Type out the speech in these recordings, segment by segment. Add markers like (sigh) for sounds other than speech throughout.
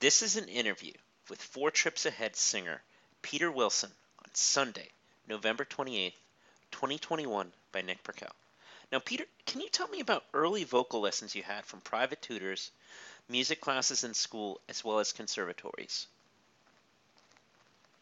This is an interview with Four Trips Ahead singer Peter Wilson on Sunday, November 28th, 2021, by Nick Purcell. Now, Peter, can you tell me about early vocal lessons you had from private tutors, music classes in school, as well as conservatories?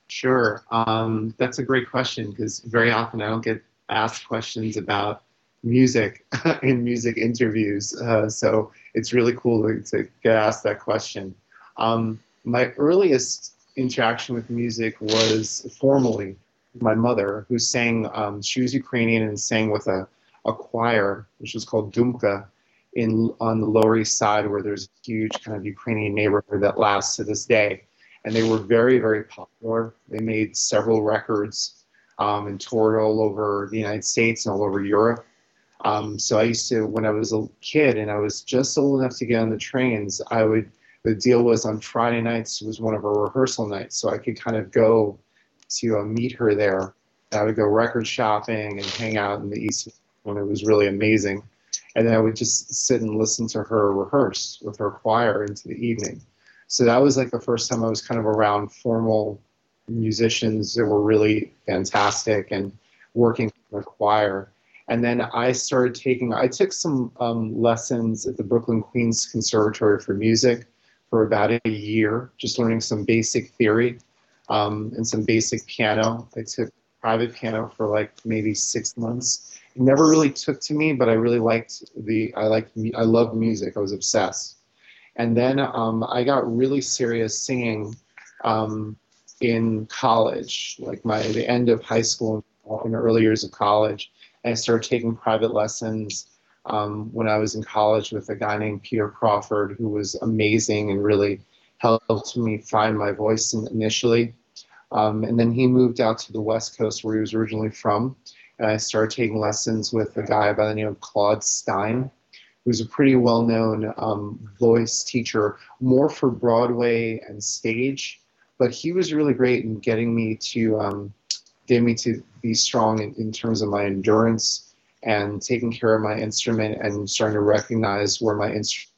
Sure. Um, that's a great question because very often I don't get asked questions about music (laughs) in music interviews. Uh, so it's really cool to, to, get asked that question. Um, my earliest interaction with music was formally my mother, who sang, um, she was Ukrainian and sang with a, a choir, which was called Dumka, in, on the Lower East Side, where there's a huge kind of Ukrainian neighborhood that lasts to this day. And they were very, very popular. They made several records um, and toured all over the United States and all over Europe. Um, so I used to, when I was a kid and I was just old enough to get on the trains, I would, the deal was on Friday nights was one of our rehearsal nights. So I could kind of go to uh, meet her there. I would go record shopping and hang out in the East when it was really amazing. And then I would just sit and listen to her rehearse with her choir into the evening. So that was like the first time I was kind of around formal musicians that were really fantastic and working in the choir. And then I started taking, I took some um, lessons at the Brooklyn Queens Conservatory for Music for about a year, just learning some basic theory um, and some basic piano. I took private piano for like maybe six months. It never really took to me, but I really liked the, I liked, I loved music. I was obsessed. And then um, I got really serious singing um, in college, like my the end of high school and early years of college. I started taking private lessons um, when I was in college with a guy named Peter Crawford, who was amazing and really helped me find my voice initially. Um, and then he moved out to the West Coast where he was originally from. And I started taking lessons with a guy by the name of Claude Stein, who's a pretty well known um, voice teacher, more for Broadway and stage. But he was really great in getting me to um, me to be strong in, in terms of my endurance and taking care of my instrument and starting to recognize where my instrument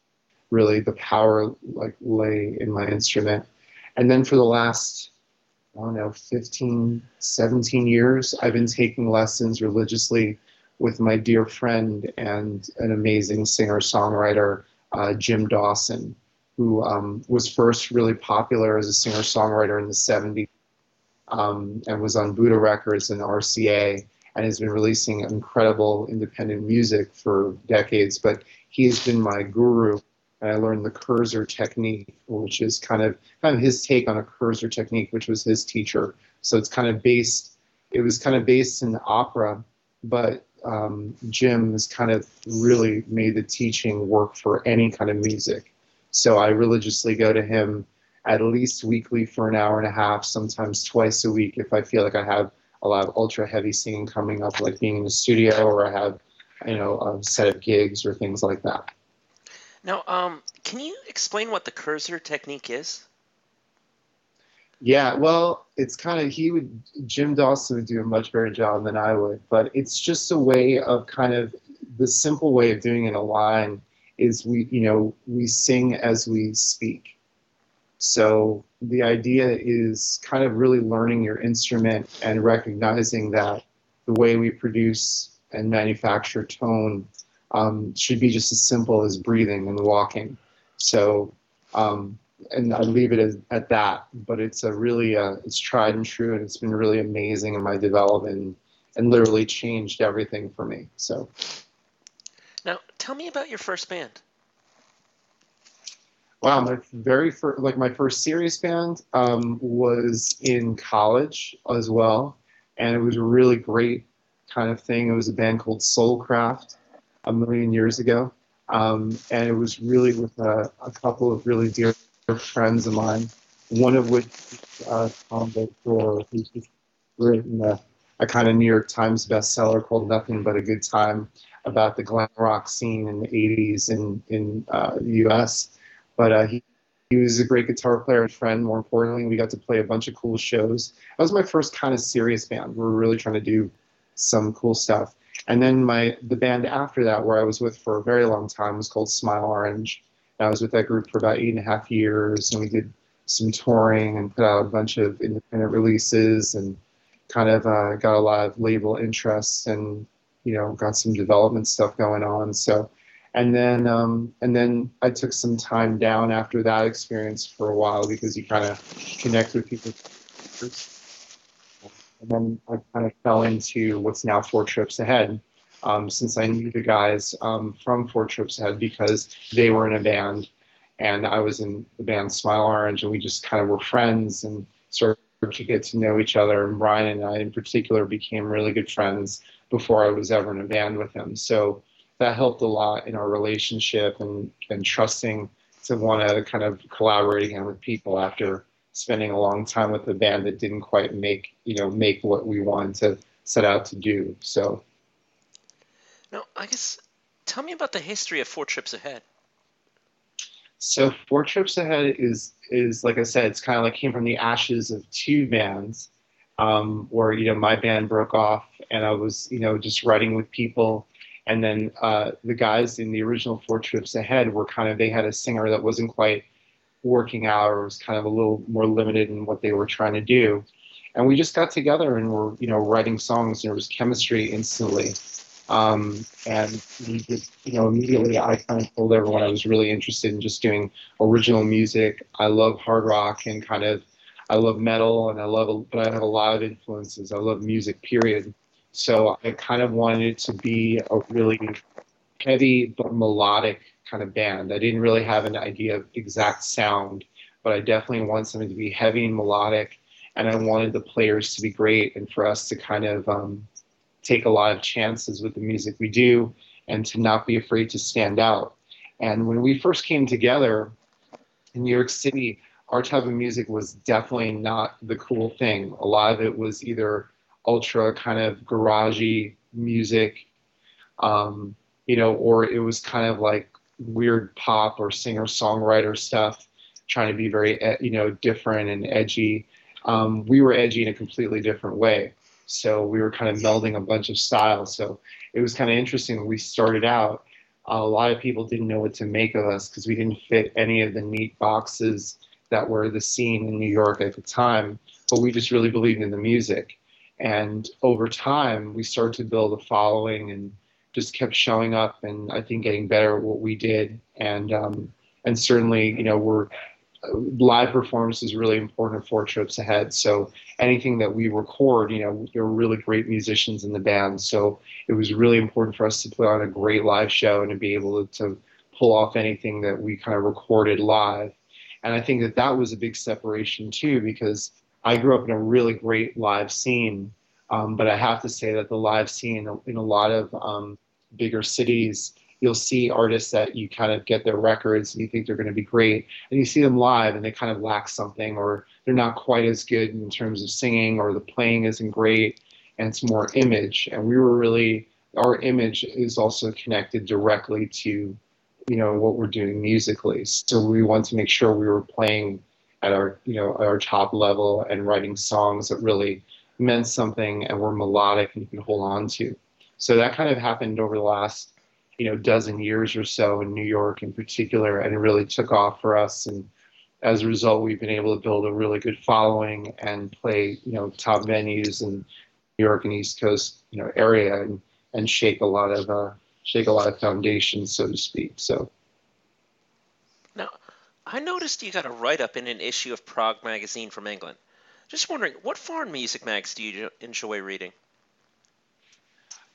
really the power like lay in my instrument. And then for the last I don't know 15, 17 years, I've been taking lessons religiously with my dear friend and an amazing singer songwriter, uh, Jim Dawson, who um, was first really popular as a singer songwriter in the 70s um, and was on Buddah Records and RCA and has been releasing incredible independent music for decades. But he has been my guru. And I learned the Kurzer technique, which is kind of kind of his take on a Kurzer technique, which was his teacher. So it's kind of based. It was kind of based in opera, but um, Jim has kind of really made the teaching work for any kind of music. So I religiously go to him at least weekly for an hour and a half, sometimes twice a week if I feel like I have a lot of ultra heavy singing coming up, like being in the studio or I have, you know, a set of gigs or things like that. Now, um, can you explain what the Kurzer technique is? Yeah, well, it's kind of he would Jim Dawson would do a much better job than I would, but it's just a way of kind of the simple way of doing in a line is we you know we sing as we speak. So the idea is kind of really learning your instrument and recognizing that the way we produce and manufacture tone um, should be just as simple as breathing and walking. So um, and I leave it as, at that. But it's a really uh, it's tried and true, and it's been really amazing in my development, and literally changed everything for me. So. Now, tell me about your first band. Wow, my very first, like my first serious band um, was in college as well, and it was a really great kind of thing. It was a band called Soulcraft a million years ago, um, and it was really with a, a couple of really dear friends of mine, one of which uh, Tom Beaujour, who's written a, a kind of New York Times bestseller called Nothing But a Good Time about the glam rock scene in the 80s in, in uh, the US. But uh, he, he was a great guitar player and friend, more importantly. We got to play a bunch of cool shows. That was my first kind of serious band. We were really trying to do some cool stuff. And then my the band after that, where I was with for a very long time, was called Smile Orange I was with that group for about eight and a half years, and we did some touring and put out a bunch of independent releases and kind of uh, got a lot of label interest and you know got some development stuff going on. So, and then um, and then I took some time down after that experience for a while because you kind of connect with people. And then I kind of fell into what's now Four Trips Ahead. Um, since I knew the guys um, from Four Trips Ahead because they were in a band and I was in the band Smile Orange, and we just kind of were friends and started to get to know each other. And Brian and I, in particular, became really good friends before I was ever in a band with him. So that helped a lot in our relationship and, and trusting to want to kind of collaborate again with people after spending a long time with a band that didn't quite make you know make what we wanted to set out to do. So. Now, I guess, tell me about the history of Four Trips Ahead. So Four Trips Ahead is is like I said, it's kind of like came from the ashes of two bands, um, where you know my band broke off and I was you know just writing with people, and then uh, the guys in the original Four Trips Ahead were kind of they had a singer that wasn't quite working out or was kind of a little more limited in what they were trying to do, and we just got together and were you know writing songs and there was chemistry instantly. Um, and we just, you know, immediately I kind of told everyone I was really interested in just doing original music. I love hard rock and kind of, I love metal and I love, but I have a lot of influences. I love music, period. So I kind of wanted it to be a really heavy but melodic kind of band. I didn't really have an idea of exact sound, but I definitely wanted something to be heavy and melodic. And I wanted the players to be great and for us to kind of, um, take a lot of chances with the music we do and to not be afraid to stand out. And when we first came together in New York City, our type of music was definitely not the cool thing. A lot of it was either ultra kind of garagey music, um, you know, or it was kind of like weird pop or singer songwriter stuff, trying to be very, you know, different and edgy. Um, we were edgy in a completely different way. So we were kind of melding a bunch of styles. So it was kind of interesting when we started out. A lot of people didn't know what to make of us because we didn't fit any of the neat boxes that were the scene in New York at the time. But we just really believed in the music. And over time, we started to build a following and just kept showing up and I think getting better at what we did. And um, and certainly, you know, we're live performance is really important for trips ahead. So anything that we record, you know, are really great musicians in the band. So it was really important for us to put on a great live show and to be able to, to pull off anything that we kind of recorded live. And I think that that was a big separation too, because I grew up in a really great live scene. Um, but I have to say that the live scene in a lot of um, bigger cities you'll see artists that you kind of get their records and you think they're going to be great, and you see them live and they kind of lack something, or they're not quite as good in terms of singing, or the playing isn't great, and it's more image. And we were really our image is also connected directly to you know what we're doing musically. So we want to make sure we were playing at our you know at our top level and writing songs that really meant something and were melodic and you can hold on to. So that kind of happened over the last you know dozen years or so in New York in particular, and it really took off for us. And as a result, we've been able to build a really good following and play you know top venues in New York and East Coast you know area and and shake a lot of uh, shake a lot of foundations, so to speak. So. I noticed you got a write up in an issue of Prog magazine from England. Just wondering, what foreign music mags do you enjoy reading?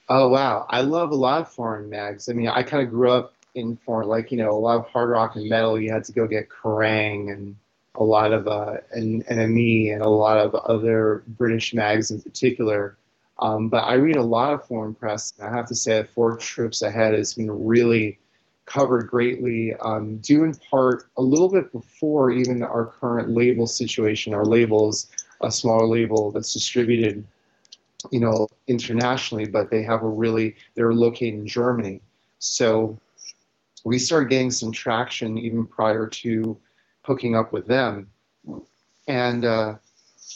Oh wow, I love a lot of foreign mags. I mean, I kind of grew up in foreign, like you know, a lot of hard rock and metal. You had to go get Kerrang and a lot of uh, and NME and a lot of other British mags in particular. Um, but I read a lot of foreign press. And I have to say that Four Trips Ahead has been really covered greatly, um, due in part a little bit before even our current label situation. Our label's a smaller label that's distributed you know, internationally, but they have a really, they're located in Germany. So we started getting some traction even prior to hooking up with them. And uh,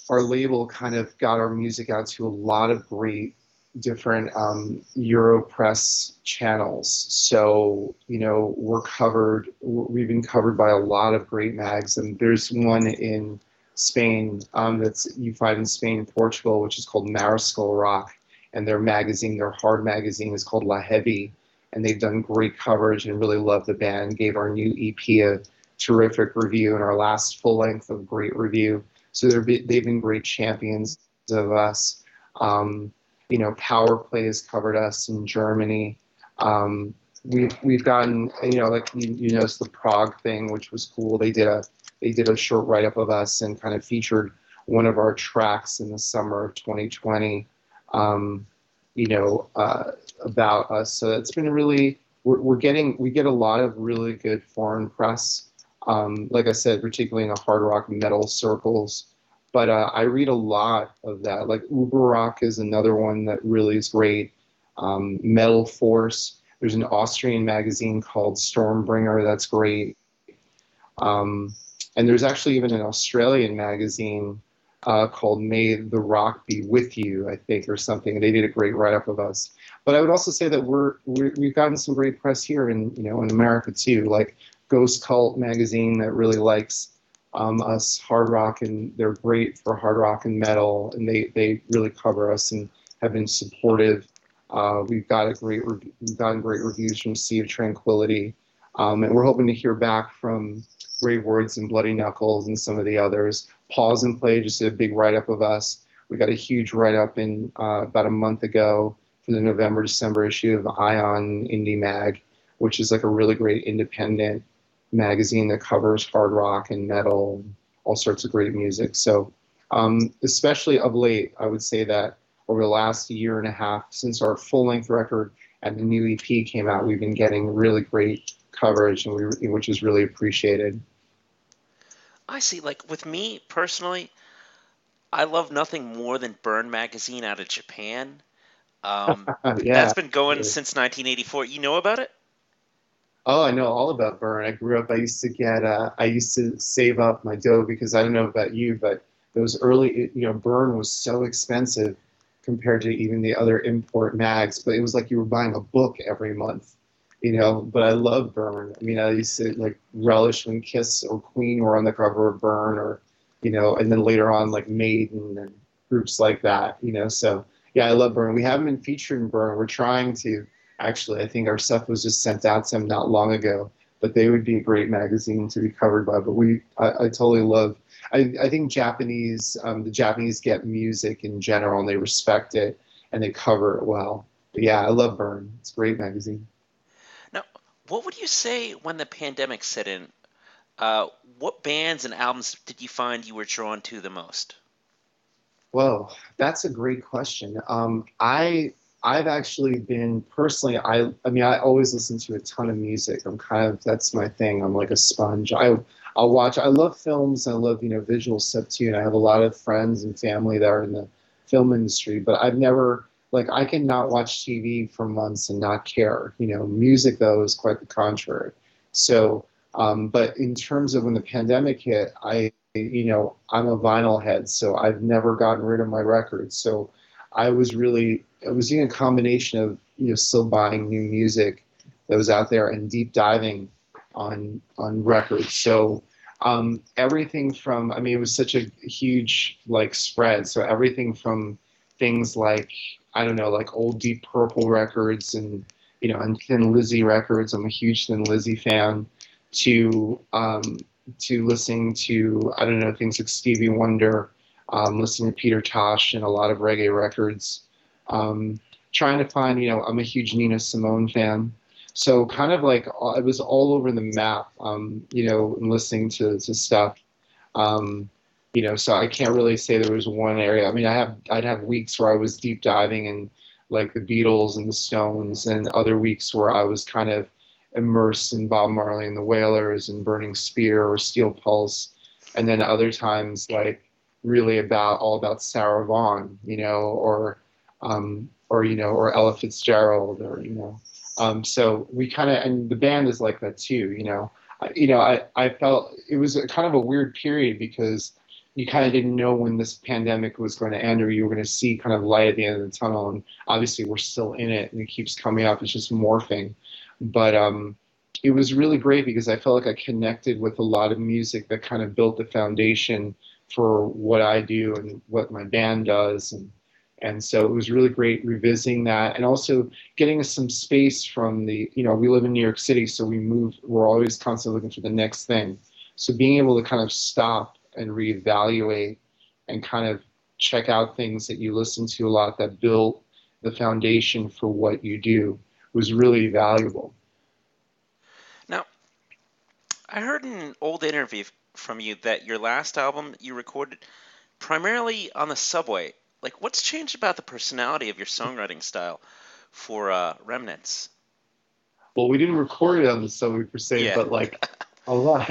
our label kind of got our music out to a lot of great different um, Europress channels. So, you know, we're covered, we've been covered by a lot of great mags. And there's one in Spain um, that's you find in Spain and Portugal, which is called Mariscal Rock. And their magazine, their hard magazine, is called La Heavy. And they've done great coverage and really love the band. Gave our new EP a terrific review and our last full length of great review. So they've been great champions of us. Um, you know, Power plays covered us in Germany. Um, we've we've gotten you know like you, you noticed the Prog thing, which was cool. They did a they did a short write up of us and kind of featured one of our tracks in the summer of 2020. Um, you know uh, about us. So it's been really we're, we're getting we get a lot of really good foreign press. Um, like I said, particularly in the hard rock metal circles. But uh, I read a lot of that. Like Uber Rock is another one that really is great. Um, Metal Force. There's an Austrian magazine called Stormbringer that's great. Um, and there's actually even an Australian magazine uh, called May the Rock Be With You, I think, or something. They did a great write-up of us. But I would also say that we're, we have gotten some great press here in you know in America too, like Ghost Cult magazine that really likes um, us hard rock, and they're great for hard rock and metal, and they, they really cover us and have been supportive. Uh, we've got a great we've gotten great reviews from Sea of Tranquility, um, and we're hoping to hear back from Brave Words and Bloody Knuckles and some of the others. Pause and Play just did a big write up of us. We got a huge write up in uh, about a month ago for the November December issue of Ion Indie Mag, which is like a really great independent magazine that covers hard rock and metal, all sorts of great music. So, um, especially of late, I would say that over the last year and a half, since our full length record and the new EP came out, we've been getting really great coverage, and we, which is really appreciated. I see. Like with me personally, I love nothing more than Burn magazine out of Japan. Um, (laughs) yeah, that's been going since 1984. You know about it? Oh, I know all about Burn. I grew up. I used to get. Uh, I used to save up my dough because I don't know about you, but those early, you know, Burn was so expensive compared to even the other import mags. But it was like you were buying a book every month, you know. But I love Burn. I mean, I used to like relish when Kiss or Queen were on the cover of Burn, or you know, and then later on like Maiden and groups like that, you know. So yeah, I love Burn. We haven't been featured in Burn. We're trying to Actually, I think our stuff was just sent out to them not long ago. But they would be a great magazine to be covered by. But we, I, I totally love. I, I think Japanese, um, the Japanese get music in general, and they respect it and they cover it well. But yeah, I love Burn. It's a great magazine. Now, what would you say when the pandemic set in? Uh, what bands and albums did you find you were drawn to the most? Well, that's a great question. Um, I I've actually been personally. I I mean, I always listen to a ton of music. I'm kind of that's my thing. I'm like a sponge. I I'll watch. I love films. I love you know visual stuff too. And I have a lot of friends and family that are in the film industry. But I've never like I cannot watch TV for months and not care. You know, music though is quite the contrary. So, um, but in terms of when the pandemic hit, I you know I'm a vinyl head, so I've never gotten rid of my records. So I was really I was doing a combination of you know still buying new music that was out there and deep diving on on records. So um, everything from I mean it was such a huge like spread. So everything from things like I don't know like old Deep Purple records and you know and Thin Lizzy records. I'm a huge Thin Lizzy fan. To um, to listening to I don't know things like Stevie Wonder, um, listening to Peter Tosh and a lot of reggae records um, trying to find, you know, I'm a huge Nina Simone fan. So kind of like uh, it was all over the map, um, you know, listening to, to stuff. Um, you know, so I can't really say there was one area. I mean, I have I'd have weeks where I was deep diving in like the Beatles and the Stones, and other weeks where I was kind of immersed in Bob Marley and the Wailers and Burning Spear or Steel Pulse, and then other times like really about all about Sarah Vaughan, you know, or um, or you know, or Ella Fitzgerald, or you know. Um, so we kind of, and the band is like that too. You know, I, you know, I I felt it was a, kind of a weird period because you kind of didn't know when this pandemic was going to end or you were going to see kind of light at the end of the tunnel. And obviously, we're still in it and it keeps coming up. It's just morphing. But um, it was really great because I felt like I connected with a lot of music that kind of built the foundation for what I do and what my band does. And, and so it was really great revisiting that and also getting us some space from the, you know, we live in New York City, so we move, we're always constantly looking for the next thing. So being able to kind of stop and reevaluate and kind of check out things that you listen to a lot that built the foundation for what you do was really valuable. Now, I heard in an old interview from you that your last album you recorded primarily on the subway. Like, what's changed about the personality of your songwriting style for uh, Remnants? Well, we didn't record it on the subway per se, yeah. but like a lot,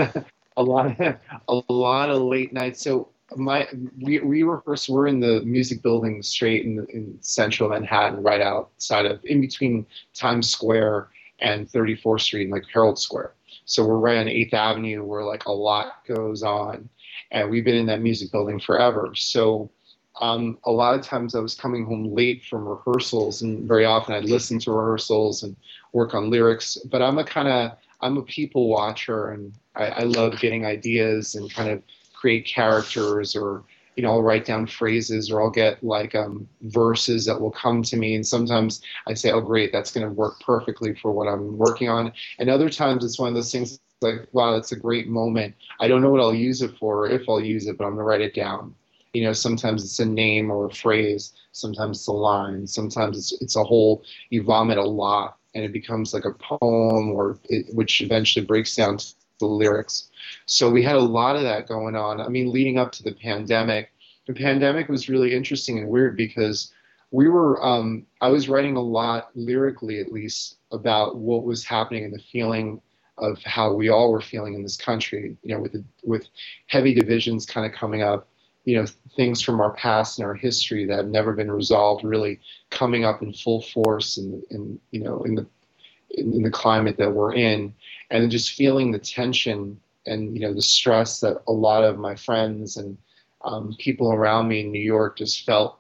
a lot of a lot of late nights. So my we we rehearse. We're in the music building straight in, in central Manhattan, right outside of in between Times Square and 34th Street, like Herald Square. So we're right on 8th Avenue, where like a lot goes on, and we've been in that music building forever. So. Um, a lot of times I was coming home late from rehearsals, and very often I'd listen to rehearsals and work on lyrics. But I'm a kind of I'm a people watcher, and I, I love getting ideas and kind of create characters or you know, I'll write down phrases or I'll get like um, verses that will come to me. And sometimes I say, oh, great, that's going to work perfectly for what I'm working on. And other times it's one of those things like, wow, that's a great moment. I don't know what I'll use it for or if I'll use it, but I'm going to write it down. You know, sometimes it's a name or a phrase, sometimes it's a line, sometimes it's, it's a whole, you vomit a lot and it becomes like a poem or it, which eventually breaks down to the lyrics. So we had a lot of that going on. I mean, leading up to the pandemic, the pandemic was really interesting and weird because we were, um, I was writing a lot lyrically at least about what was happening and the feeling of how we all were feeling in this country, you know, with, the, with heavy divisions kind of coming up, you know, things from our past and our history that have never been resolved really coming up in full force and, in, you know, in the, in the climate that we're in and just feeling the tension and you know the stress that a lot of my friends and um, people around me in New York just felt.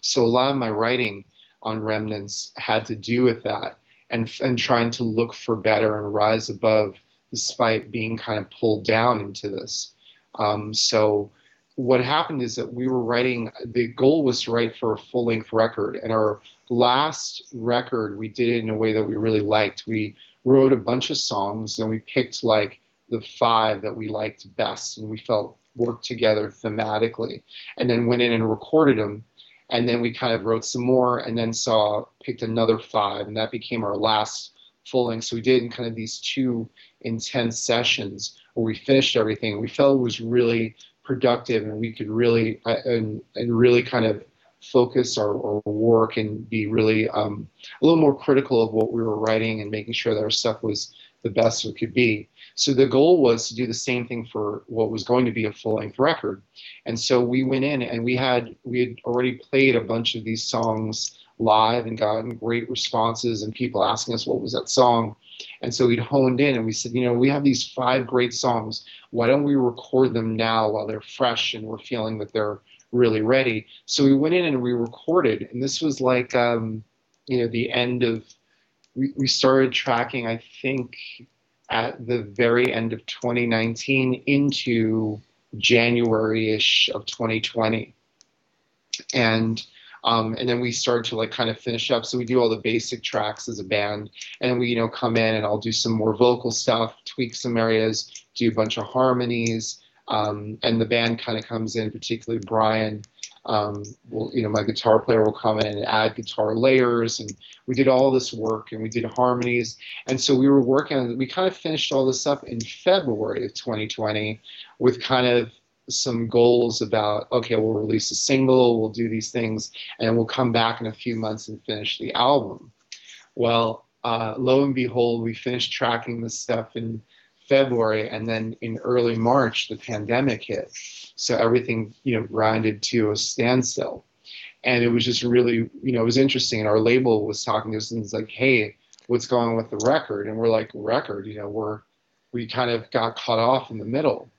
So a lot of my writing on remnants had to do with that and and trying to look for better and rise above despite being kind of pulled down into this. Um, so what happened is that we were writing the goal was to write for a full length record and our last record we did it in a way that we really liked. We wrote a bunch of songs and we picked like the five that we liked best and we felt worked together thematically and then went in and recorded them and then we kind of wrote some more and then saw picked another five and that became our last full length. So we did in kind of these two intense sessions where we finished everything. We felt it was really productive and we could really uh, and, and really kind of focus our, our work and be really um, a little more critical of what we were writing and making sure that our stuff was the best it could be. So the goal was to do the same thing for what was going to be a full-length record. And so we went in and we had we had already played a bunch of these songs live and gotten great responses and people asking us what was that song. And so we'd honed in and we said, you know, we have these five great songs. Why don't we record them now while they're fresh and we're feeling that they're really ready. So we went in and we recorded, and this was like, um, you know, the end of. We, we started tracking, I think, at the very end of 2019 into January-ish of 2020, and um, and then we started to like kind of finish up. So we do all the basic tracks as a band, and we you know come in and I'll do some more vocal stuff, tweak some areas, do a bunch of harmonies, um, and the band kind of comes in, particularly Brian. Um, you know, my guitar player will come in and add guitar layers, and we did all this work, and we did harmonies, and so we were working on. We kind of finished all this up in February of 2020, with kind of some goals about okay, we'll release a single, we'll do these things, and we'll come back in a few months and finish the album. Well, uh, lo and behold, we finished tracking this stuff in February, and then in early March, the pandemic hit. So everything, you know, grinded to a standstill. And it was just really, you know, it was interesting. And our label was talking to us and it's like, hey, what's going on with the record? And we're like, record, you know, we're, we kind of got cut off in the middle.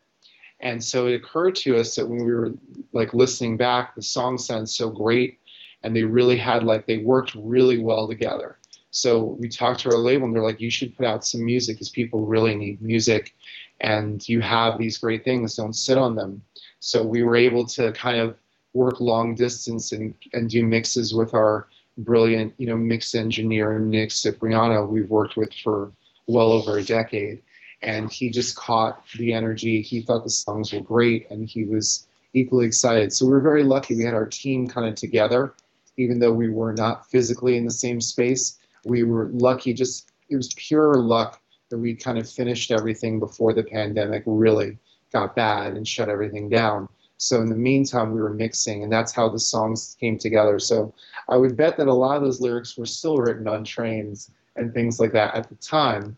And so it occurred to us that when we were like listening back, the song sounds so great, and they really had like they worked really well together. So we talked to our label, and they're like, "You should put out some music because people really need music, and you have these great things. Don't sit on them." So we were able to kind of work long distance and, and do mixes with our brilliant, you know, mix engineer Nick Cipriano, we've worked with for well over a decade. And he just caught the energy. He thought the songs were great and he was equally excited. So we were very lucky. We had our team kind of together, even though we were not physically in the same space. We were lucky, just it was pure luck that we kind of finished everything before the pandemic really got bad and shut everything down. So in the meantime, we were mixing, and that's how the songs came together. So I would bet that a lot of those lyrics were still written on trains and things like that at the time.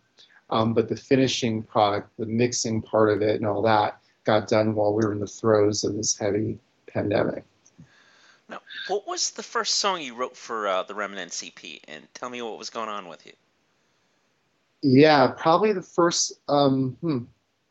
Um, but the finishing product, the mixing part of it, and all that got done while we were in the throes of this heavy pandemic. Now, what was the first song you wrote for uh, the Remnants EP? And tell me what was going on with you. Yeah, probably the first. Um, hmm,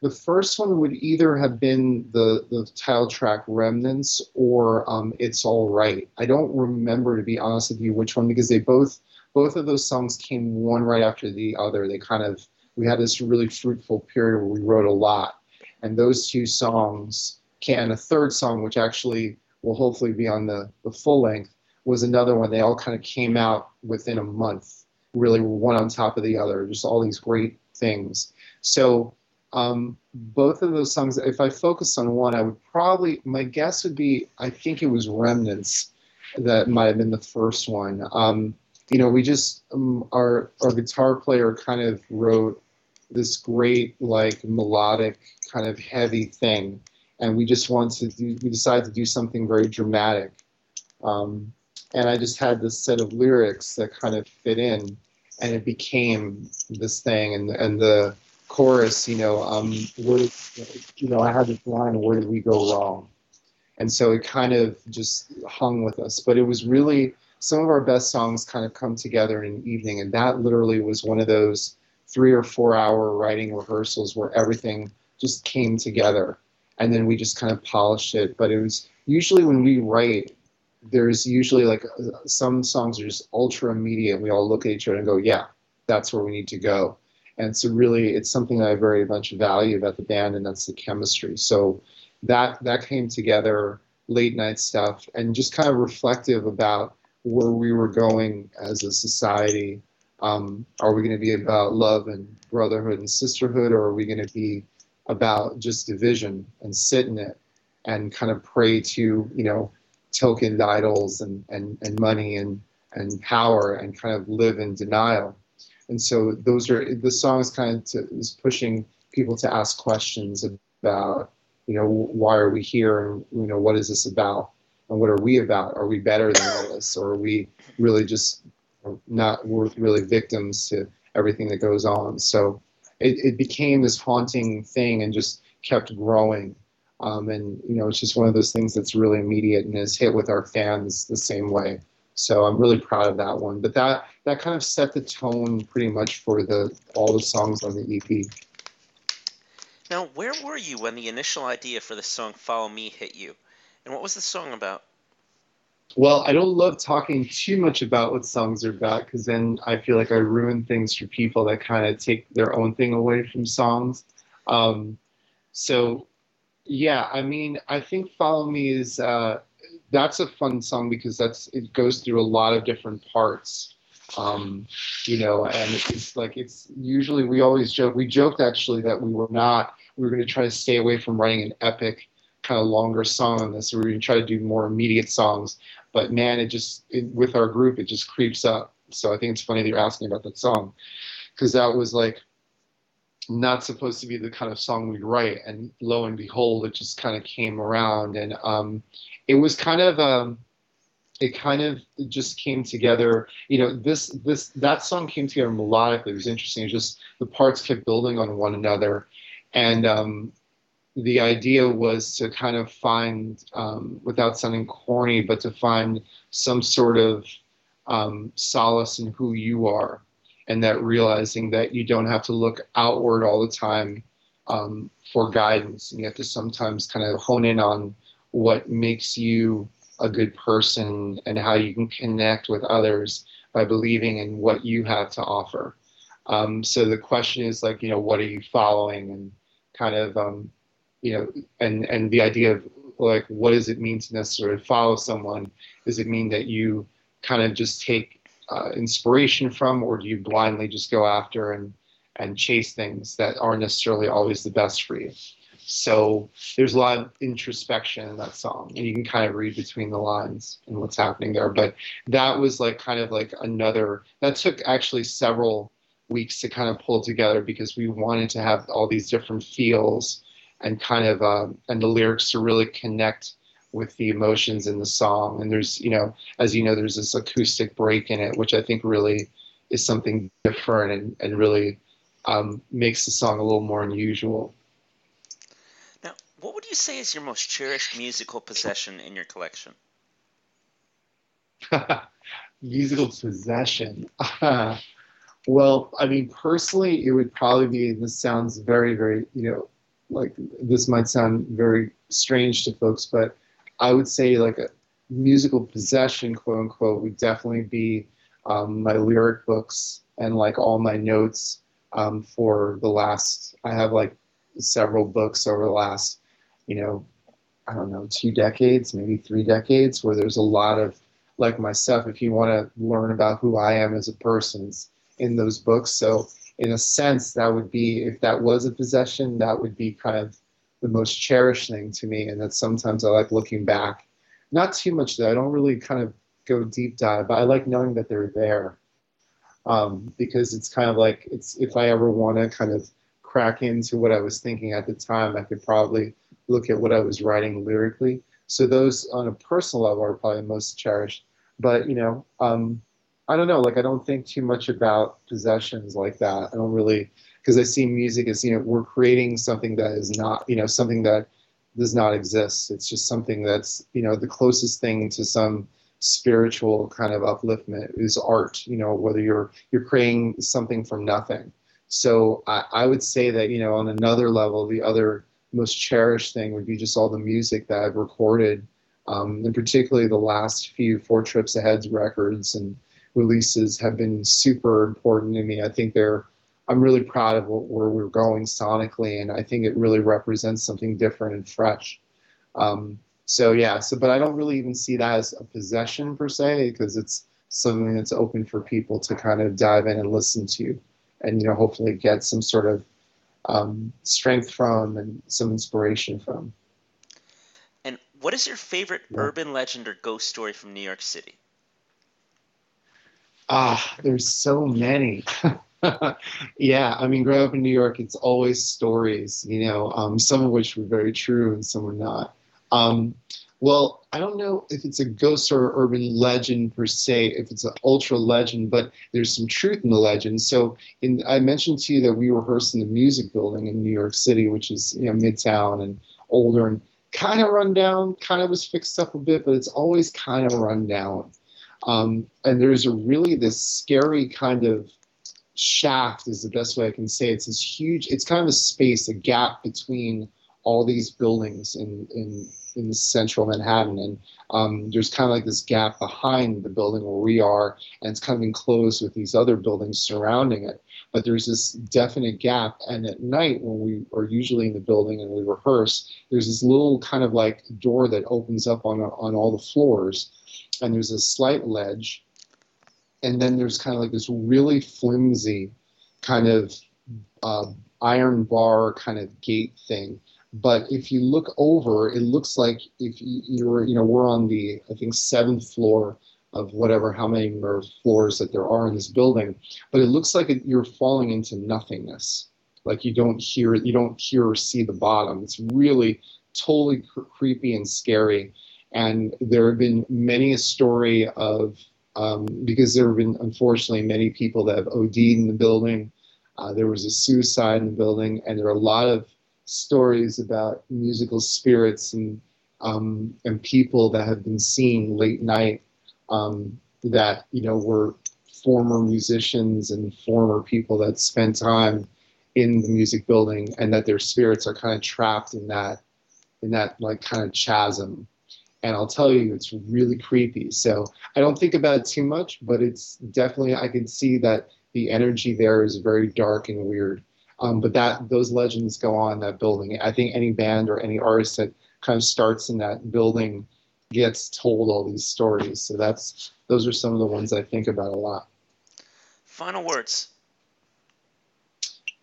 the first one would either have been the, the title track Remnants or um, It's All Right. I don't remember, to be honest with you, which one, because they both, both of those songs came one right after the other. They kind of, we had this really fruitful period where we wrote a lot. And those two songs, and a third song, which actually will hopefully be on the, the full length, was another one. They all kind of came out within a month, really one on top of the other, just all these great things. So um, both of those songs, if I focus on one, I would probably, my guess would be, I think it was Remnants that might have been the first one. Um, you know, we just, um, our, our guitar player kind of wrote this great, like, melodic, kind of heavy thing. And we just wanted to do, we decided to do something very dramatic. Um, and I just had this set of lyrics that kind of fit in, and it became this thing. And, and the, chorus, you know, um, where, you know, I had this line, where did we go wrong? And so it kind of just hung with us. But it was really, some of our best songs kind of come together in an evening. And that literally was one of those three or four hour writing rehearsals where everything just came together. And then we just kind of polished it. But it was usually when we write, there's usually like some songs are just ultra immediate. We all look at each other and go, yeah, that's where we need to go. And so really, it's something that I very much value about the band, and that's the chemistry. So that that came together, late night stuff, and just kind of reflective about where we were going as a society. Um, are we going to be about love and brotherhood and sisterhood, or are we going to be about just division and sit in it and kind of pray to you know token idols and, and, and money and, and power and kind of live in denial? and so those are the songs kind of to, is pushing people to ask questions about you know why are we here and you know what is this about? And what are we about? Are we better than all this? Or are we really just not we're really victims to everything that goes on? So it, it became this haunting thing and just kept growing um, and you know it's just one of those things that's really immediate and has hit with our fans the same way so I'm really proud of that one. But that that kind of set the tone pretty much for the all the songs on the EP. Now, where were you when the initial idea for the song "Follow Me" hit you, and what was the song about? Well, I don't love talking too much about what songs are about because then I feel like I ruin things for people that kind of take their own thing away from songs. Um, so, yeah, I mean, I think "Follow Me" is. Uh, that's a fun song because that's it goes through a lot of different parts um, you know and it's like it's usually we always joke we joked actually that we were not we were going to try to stay away from writing an epic kind of longer song on this we were going to try to do more immediate songs but man it just it, with our group it just creeps up so i think it's funny that you're asking about that song because that was like not supposed to be the kind of song we'd write and lo and behold it just kind of came around and um, it was kind of um, it kind of just came together. You know, this this that song came together melodically. It was interesting. It was just the parts kept building on one another, and um, the idea was to kind of find, um, without sounding corny, but to find some sort of um, solace in who you are, and that realizing that you don't have to look outward all the time um, for guidance. And you have to sometimes kind of hone in on what makes you a good person and how you can connect with others by believing in what you have to offer. Um, so the question is like, you know, what are you following and kind of, um, you know, and, and the idea of like, what does it mean to necessarily follow someone? Does it mean that you kind of just take uh, inspiration from, or do you blindly just go after and, and chase things that aren't necessarily always the best for you? So there's a lot of introspection in that song, and you can kind of read between the lines and what's happening there. But that was like kind of like another, that took actually several weeks to kind of pull together because we wanted to have all these different feels and kind of, uh, and the lyrics to really connect with the emotions in the song. And there's, you know, as you know, there's this acoustic break in it, which I think really is something different and, and really um, makes the song a little more unusual. Now, what would you say is your most cherished musical possession in your collection? (laughs) musical possession. (laughs) well, I mean, personally, it would probably be. This sounds very, very, you know, like this might sound very strange to folks, but I would say like a musical possession, quote unquote, would definitely be um, my lyric books and like all my notes um, for the last. I have like several books over the last you know, I don't know, two decades, maybe three decades, where there's a lot of, like myself, if you want to learn about who I am as a person, in those books. So, in a sense, that would be, if that was a possession, that would be kind of the most cherished thing to me. And that sometimes I like looking back. Not too much, though. I don't really kind of go deep dive, but I like knowing that they're there. Um, because it's kind of like, it's if I ever want to kind of crack into what I was thinking at the time, I could probably look at what I was writing lyrically. So those on a personal level are probably the most cherished. But you know, um, I don't know. Like I don't think too much about possessions like that. I don't really because I see music as you know we're creating something that is not you know something that does not exist. It's just something that's you know the closest thing to some spiritual kind of upliftment is art. You know whether you're you're creating something from nothing. So I, I would say that you know on another level the other most cherished thing would be just all the music that I've recorded, um, and particularly the last few Four Trips Ahead records and releases have been super important to me. I think they're I'm really proud of where we're going sonically, and I think it really represents something different and fresh. Um, so yeah, so but I don't really even see that as a possession per se because it's something that's open for people to kind of dive in and listen to, and you know hopefully get some sort of um, strength from and some inspiration from. And what is your favorite yeah. urban legend or ghost story from New York City? Ah, there's so many. (laughs) yeah, I mean, growing up in New York, it's always stories, you know, um, some of which were very true and some were not. Um, well, I don't know if it's a ghost or urban legend per se, if it's an ultra legend, but there's some truth in the legend. So, in, I mentioned to you that we rehearsed in the music building in New York City, which is you know Midtown and older and kind of run down, kind of was fixed up a bit, but it's always kind of run down. Um, and there's a really this scary kind of shaft is the best way I can say it. It's this huge. It's kind of a space, a gap between all these buildings in in in central Manhattan, and um, there's kind of like this gap behind the building where we are, and it's kind of enclosed with these other buildings surrounding it. But there's this definite gap, and at night when we are usually in the building and we rehearse, there's this little kind of like door that opens up on on all the floors, and there's a slight ledge, and then there's kind of like this really flimsy kind of uh, iron bar kind of gate thing but if you look over, it looks like if you're, you know, we're on the, I think, seventh floor of whatever, how many more floors that there are in this building, but it looks like you're falling into nothingness. Like you don't hear, you don't hear or see the bottom. It's really totally cr- creepy and scary. And there have been many a story of, um, because there have been unfortunately many people that have OD'd in the building. Uh, there was a suicide in the building, and there are a lot of stories about musical spirits and um, and people that have been seen late night um, that you know were former musicians and former people that spent time in the music building and that their spirits are kind of trapped in that in that like kind of chasm and I'll tell you, it's really creepy. So I don't think about it too much, but it's definitely I can see that the energy there is very dark and weird. Um, but that those legends go on that building. I think any band or any artist that kind of starts in that building gets told all these stories. So that's those are some of the ones I think about a lot. Final words.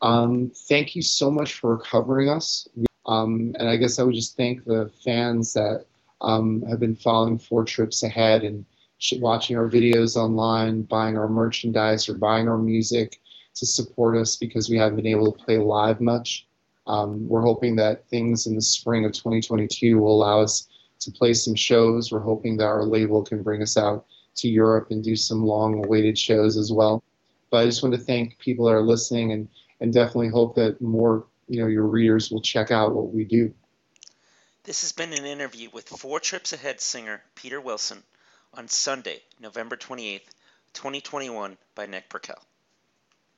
Um, thank you so much for covering us. Um, and I guess I would just thank the fans that um, have been following Four Trips Ahead and watching our videos online, buying our merchandise, or buying our music to support us because we haven't been able to play live much. Um, we're hoping that things in the spring of 2022 will allow us to play some shows. We're hoping that our label can bring us out to Europe and do some long awaited shows as well. But I just want to thank people that are listening and, and definitely hope that more you know your readers will check out what we do. This has been an interview with Four Trips Ahead singer Peter Wilson on Sunday, November 28th, 2021 by Nick Purkell.